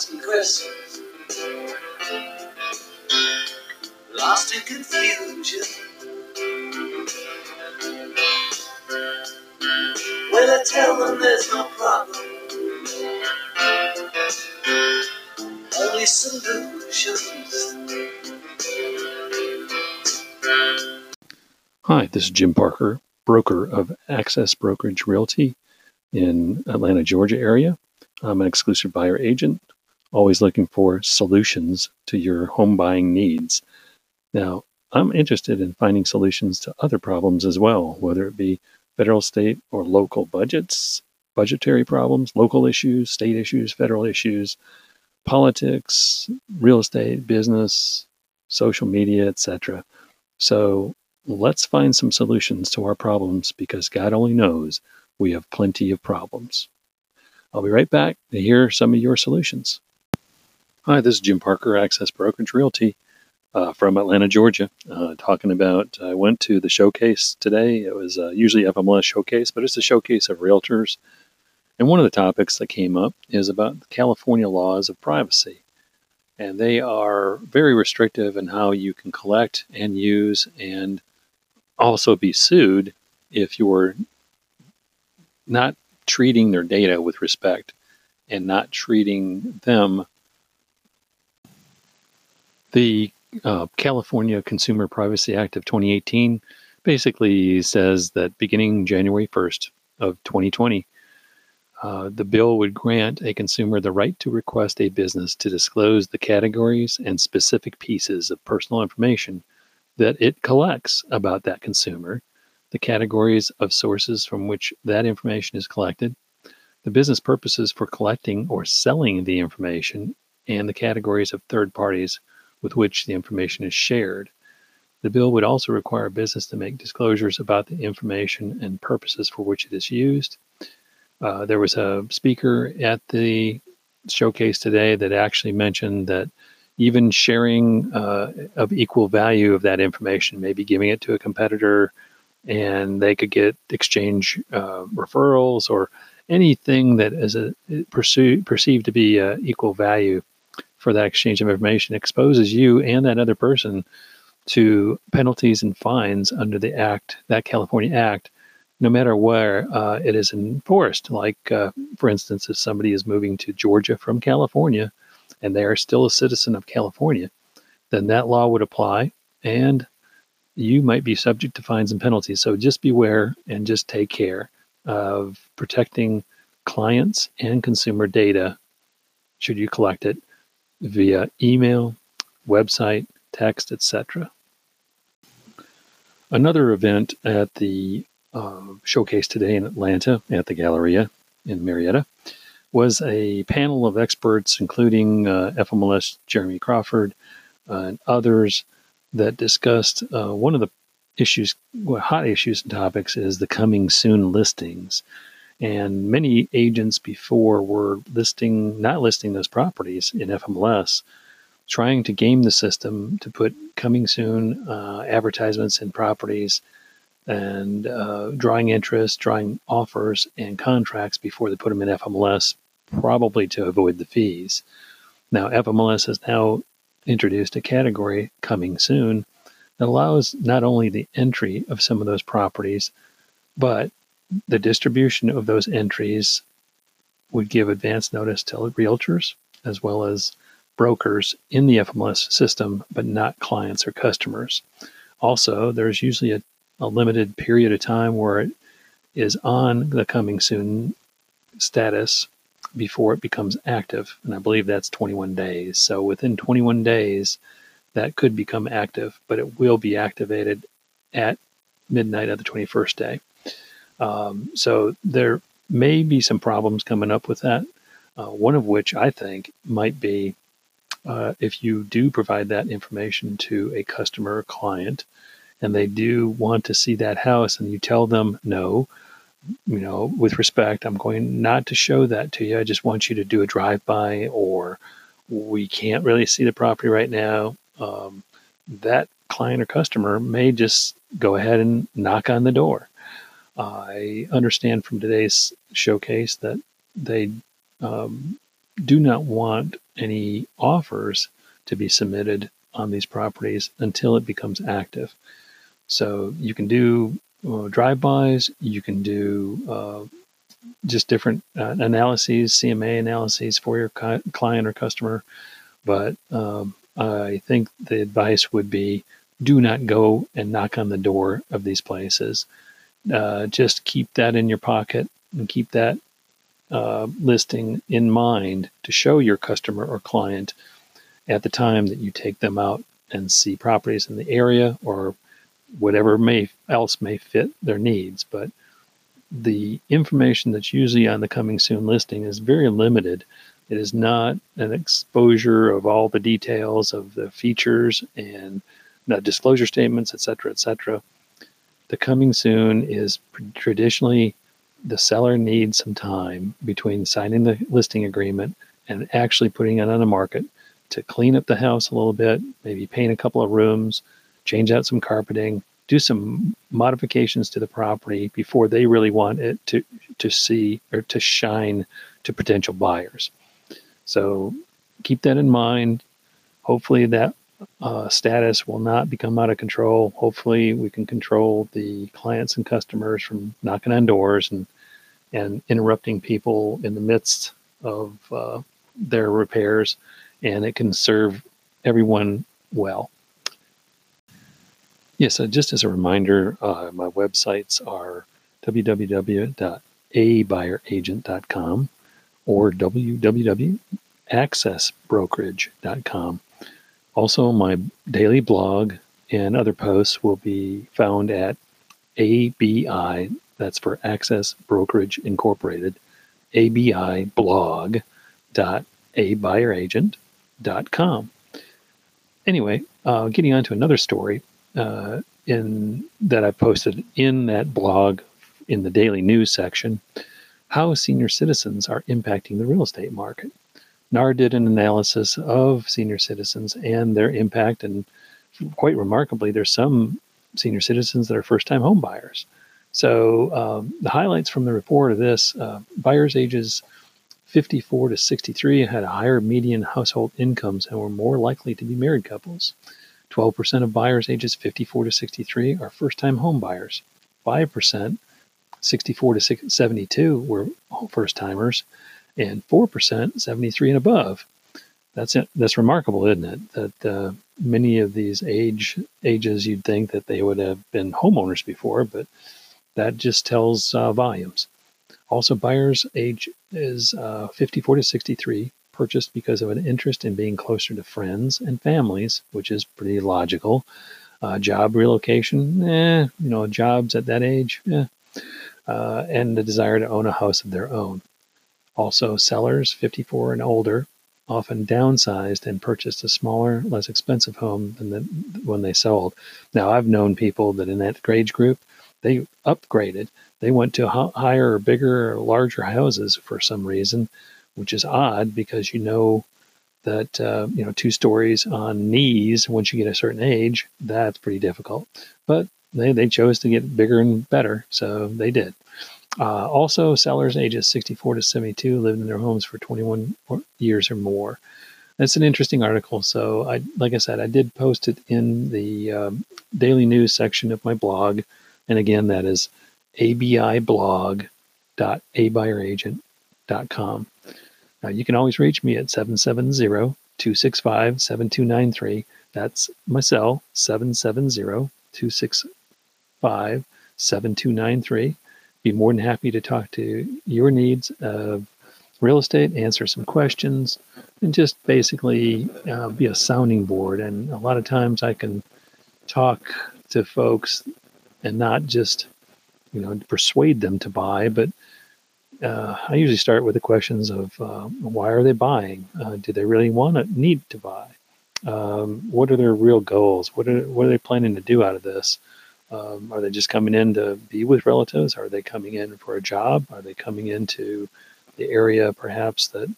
asking questions. Lost in confusion. Well, I tell them there's no problem. Only solutions. Hi, this is Jim Parker, broker of Access Brokerage Realty in Atlanta, Georgia area. I'm an exclusive buyer agent, always looking for solutions to your home buying needs. Now, I'm interested in finding solutions to other problems as well, whether it be federal, state, or local budgets, budgetary problems, local issues, state issues, federal issues, politics, real estate, business, social media, etc. So let's find some solutions to our problems because God only knows we have plenty of problems. I'll be right back to hear some of your solutions. Hi, this is Jim Parker, Access Brokerage Realty uh, from Atlanta, Georgia. Uh, talking about, I went to the showcase today. It was uh, usually FMLS showcase, but it's a showcase of realtors. And one of the topics that came up is about the California laws of privacy. And they are very restrictive in how you can collect and use and also be sued if you're not treating their data with respect and not treating them. The uh, California Consumer Privacy Act of 2018 basically says that beginning January 1st of 2020, uh, the bill would grant a consumer the right to request a business to disclose the categories and specific pieces of personal information that it collects about that consumer, the categories of sources from which that information is collected, the business purposes for collecting or selling the information, and the categories of third parties with which the information is shared. The bill would also require business to make disclosures about the information and purposes for which it is used. Uh, there was a speaker at the showcase today that actually mentioned that even sharing uh, of equal value of that information, maybe giving it to a competitor, and they could get exchange uh, referrals or anything that is a pursue, perceived to be uh, equal value for that exchange of information exposes you and that other person to penalties and fines under the act, that California Act, no matter where uh, it is enforced. Like, uh, for instance, if somebody is moving to Georgia from California and they are still a citizen of California, then that law would apply and you might be subject to fines and penalties. So just beware and just take care of protecting clients and consumer data should you collect it via email, website, text, etc. Another event at the uh, showcase today in Atlanta at the Galleria in Marietta was a panel of experts, including uh, FMLS Jeremy Crawford uh, and others, that discussed uh, one of the issues, well, hot issues and topics is the coming soon listings. And many agents before were listing, not listing those properties in FMLS, trying to game the system to put coming soon uh, advertisements in properties and uh, drawing interest, drawing offers and contracts before they put them in FMLS, probably to avoid the fees. Now, FMLS has now introduced a category coming soon that allows not only the entry of some of those properties, but the distribution of those entries would give advance notice to realtors as well as brokers in the FMLS system, but not clients or customers. Also, there's usually a a limited period of time where it is on the coming soon status before it becomes active. And I believe that's 21 days. So within 21 days, that could become active, but it will be activated at midnight of the 21st day. Um, so there may be some problems coming up with that. Uh, one of which I think might be uh, if you do provide that information to a customer or client and they do want to see that house and you tell them no you know with respect i'm going not to show that to you. I just want you to do a drive by or we can't really see the property right now. Um, that client or customer may just go ahead and knock on the door i understand from today's showcase that they um, do not want any offers to be submitted on these properties until it becomes active. So you can do uh, drive-bys, you can do uh, just different uh, analyses, CMA analyses for your cu- client or customer. But um, I think the advice would be do not go and knock on the door of these places. Uh, just keep that in your pocket and keep that uh, listing in mind to show your customer or client at the time that you take them out and see properties in the area or whatever may else may fit their needs. But the information that's usually on the coming soon listing is very limited. It is not an exposure of all the details of the features and the disclosure statements, et cetera, et cetera. The coming soon is traditionally the seller needs some time between signing the listing agreement and actually putting it on the market to clean up the house a little bit, maybe paint a couple of rooms, change out some carpeting, do some modifications to the property before they really want it to to see or to shine to potential buyers. So keep that in mind. Hopefully that uh, status will not become out of control. Hopefully, we can control the clients and customers from knocking on doors and and interrupting people in the midst of uh, their repairs, and it can serve everyone well. Yes, uh, just as a reminder, uh, my websites are www.abuyeragent.com or www.accessbrokerage.com. Also, my daily blog and other posts will be found at ABI, that's for Access Brokerage Incorporated, ABI blog dot abuyeragent.com. Anyway, uh, getting on to another story uh, in that I posted in that blog in the daily news section, how senior citizens are impacting the real estate market. NAR did an analysis of senior citizens and their impact, and quite remarkably, there's some senior citizens that are first-time home buyers. So um, the highlights from the report of this: uh, buyers ages 54 to 63 had higher median household incomes and were more likely to be married couples. 12% of buyers ages 54 to 63 are first-time home buyers. 5%, 64 to 72, were first-timers, and 4% 73 and above. That's it. That's remarkable, isn't it? That uh, many of these age ages you'd think that they would have been homeowners before, but that just tells uh, volumes. Also, buyers' age is uh, 54 to 63, purchased because of an interest in being closer to friends and families, which is pretty logical. Uh, job relocation, eh, you know, jobs at that age, eh. Uh, and the desire to own a house of their own. Also, sellers 54 and older often downsized and purchased a smaller, less expensive home than the, one they sold. Now, I've known people that in that age group, they upgraded. They went to higher, bigger, larger houses for some reason, which is odd because you know that uh, you know two stories on knees once you get a certain age that's pretty difficult. But they they chose to get bigger and better, so they did. Uh, also, sellers ages 64 to 72 lived in their homes for 21 years or more. That's an interesting article. So, I like I said, I did post it in the um, daily news section of my blog, and again, that is abiblog.abuyeragent.com. Now, you can always reach me at 770 265 7293. That's my cell, 770 265 7293 be more than happy to talk to your needs of real estate, answer some questions, and just basically uh, be a sounding board. And a lot of times I can talk to folks and not just, you know, persuade them to buy, but uh, I usually start with the questions of uh, why are they buying? Uh, do they really want to need to buy? Um, what are their real goals? What are what are they planning to do out of this? Um, are they just coming in to be with relatives? Are they coming in for a job? Are they coming into the area perhaps that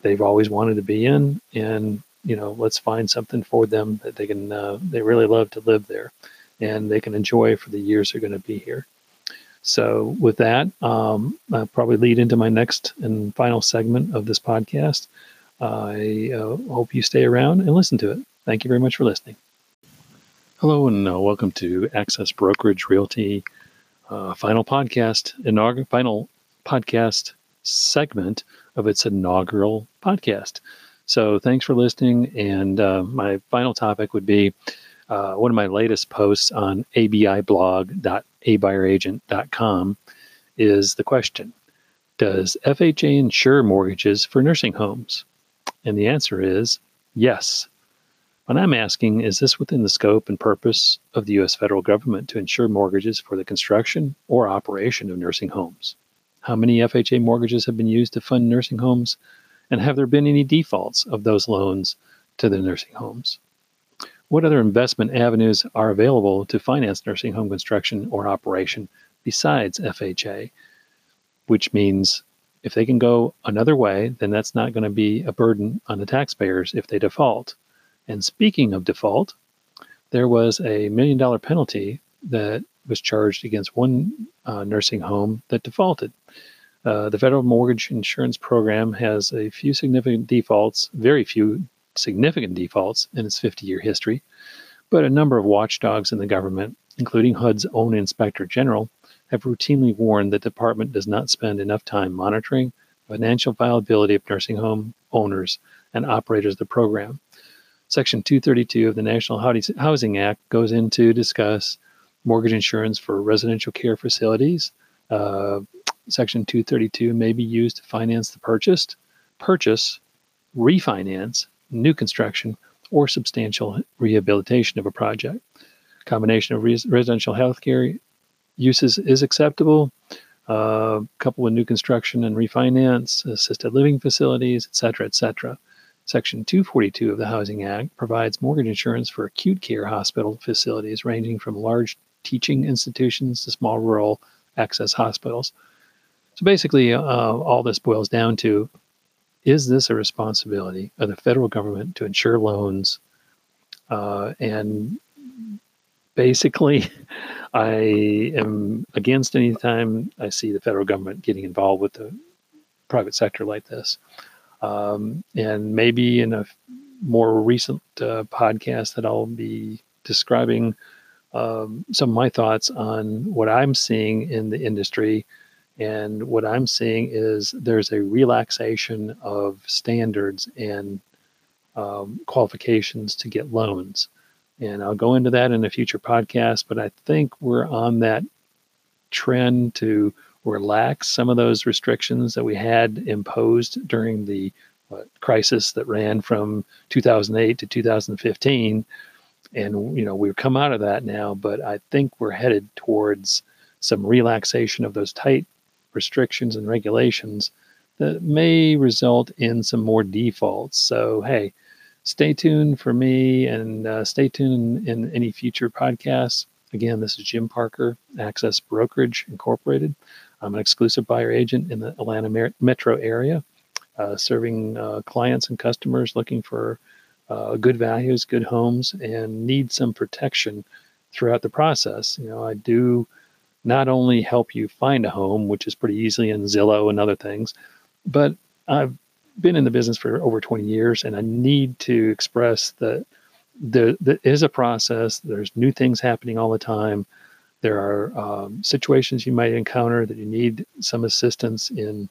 they've always wanted to be in? And you know, let's find something for them that they can uh, they really love to live there, and they can enjoy for the years they're going to be here. So, with that, um, I'll probably lead into my next and final segment of this podcast. I uh, hope you stay around and listen to it. Thank you very much for listening. Hello, and uh, welcome to Access Brokerage Realty uh, final podcast, inaugural final podcast segment of its inaugural podcast. So, thanks for listening. And uh, my final topic would be uh, one of my latest posts on abiblog.abuyeragent.com is the question Does FHA insure mortgages for nursing homes? And the answer is yes. What I'm asking is this within the scope and purpose of the U.S. federal government to insure mortgages for the construction or operation of nursing homes? How many FHA mortgages have been used to fund nursing homes? And have there been any defaults of those loans to the nursing homes? What other investment avenues are available to finance nursing home construction or operation besides FHA? Which means if they can go another way, then that's not going to be a burden on the taxpayers if they default. And speaking of default, there was a million dollar penalty that was charged against one uh, nursing home that defaulted. Uh, the Federal Mortgage Insurance Program has a few significant defaults, very few significant defaults in its 50 year history, but a number of watchdogs in the government, including HUD's own Inspector General, have routinely warned that the department does not spend enough time monitoring financial viability of nursing home owners and operators of the program. Section 232 of the National Housing Act goes into discuss mortgage insurance for residential care facilities. Uh, Section 232 may be used to finance the purchased, purchase, refinance, new construction, or substantial rehabilitation of a project. Combination of res- residential healthcare uses is acceptable, uh, coupled with new construction and refinance, assisted living facilities, etc., etc. Section 242 of the Housing Act provides mortgage insurance for acute care hospital facilities ranging from large teaching institutions to small rural access hospitals. So basically, uh, all this boils down to is this a responsibility of the federal government to insure loans? Uh, and basically, I am against any time I see the federal government getting involved with the private sector like this. Um, and maybe in a more recent uh, podcast that I'll be describing um, some of my thoughts on what I'm seeing in the industry and what I'm seeing is there's a relaxation of standards and um, qualifications to get loans. And I'll go into that in a future podcast, but I think we're on that trend to relax some of those restrictions that we had imposed during the what, crisis that ran from 2008 to 2015 and you know we've come out of that now but i think we're headed towards some relaxation of those tight restrictions and regulations that may result in some more defaults. So, hey, stay tuned for me and uh, stay tuned in, in, any future podcasts. Again, this is Jim Parker, Access Brokerage Incorporated. I'm an exclusive buyer agent in the Atlanta metro area, uh, serving uh, clients and customers looking for uh, good values, good homes, and need some protection throughout the process. You know, I do not only help you find a home, which is pretty easily in Zillow and other things, but I've been in the business for over 20 years and I need to express that there, there is a process. There's new things happening all the time. There are um, situations you might encounter that you need some assistance in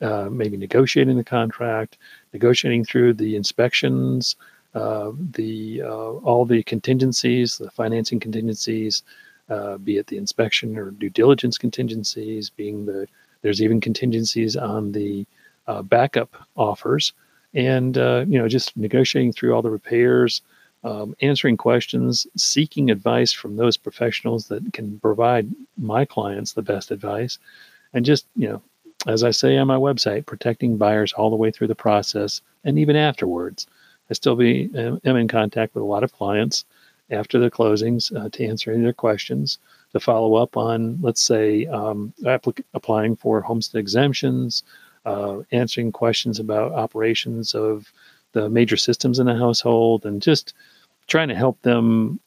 uh, maybe negotiating the contract, negotiating through the inspections, uh, the uh, all the contingencies, the financing contingencies, uh, be it the inspection or due diligence contingencies, being the there's even contingencies on the uh, backup offers, and uh, you know just negotiating through all the repairs, um, answering questions, seeking advice from those professionals that can provide my clients the best advice, and just you know as I say on my website, protecting buyers all the way through the process and even afterwards. I still be am in contact with a lot of clients after the closings uh, to answer any of their questions, to follow up on, let's say, um, applic- applying for homestead exemptions, uh, answering questions about operations of the major systems in the household, and just trying to help them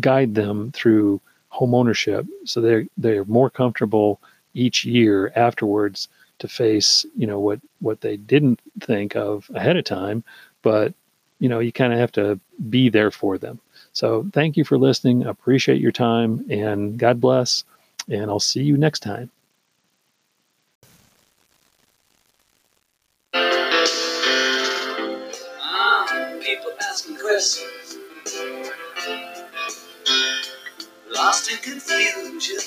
guide them through home ownership, so they're they're more comfortable each year afterwards to face you know what what they didn't think of ahead of time, but you know you kind of have to be there for them. So thank you for listening. Appreciate your time and God bless. And I'll see you next time. Lost in confusion.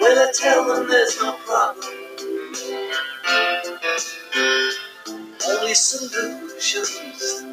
When I tell them there's no problem, only solutions.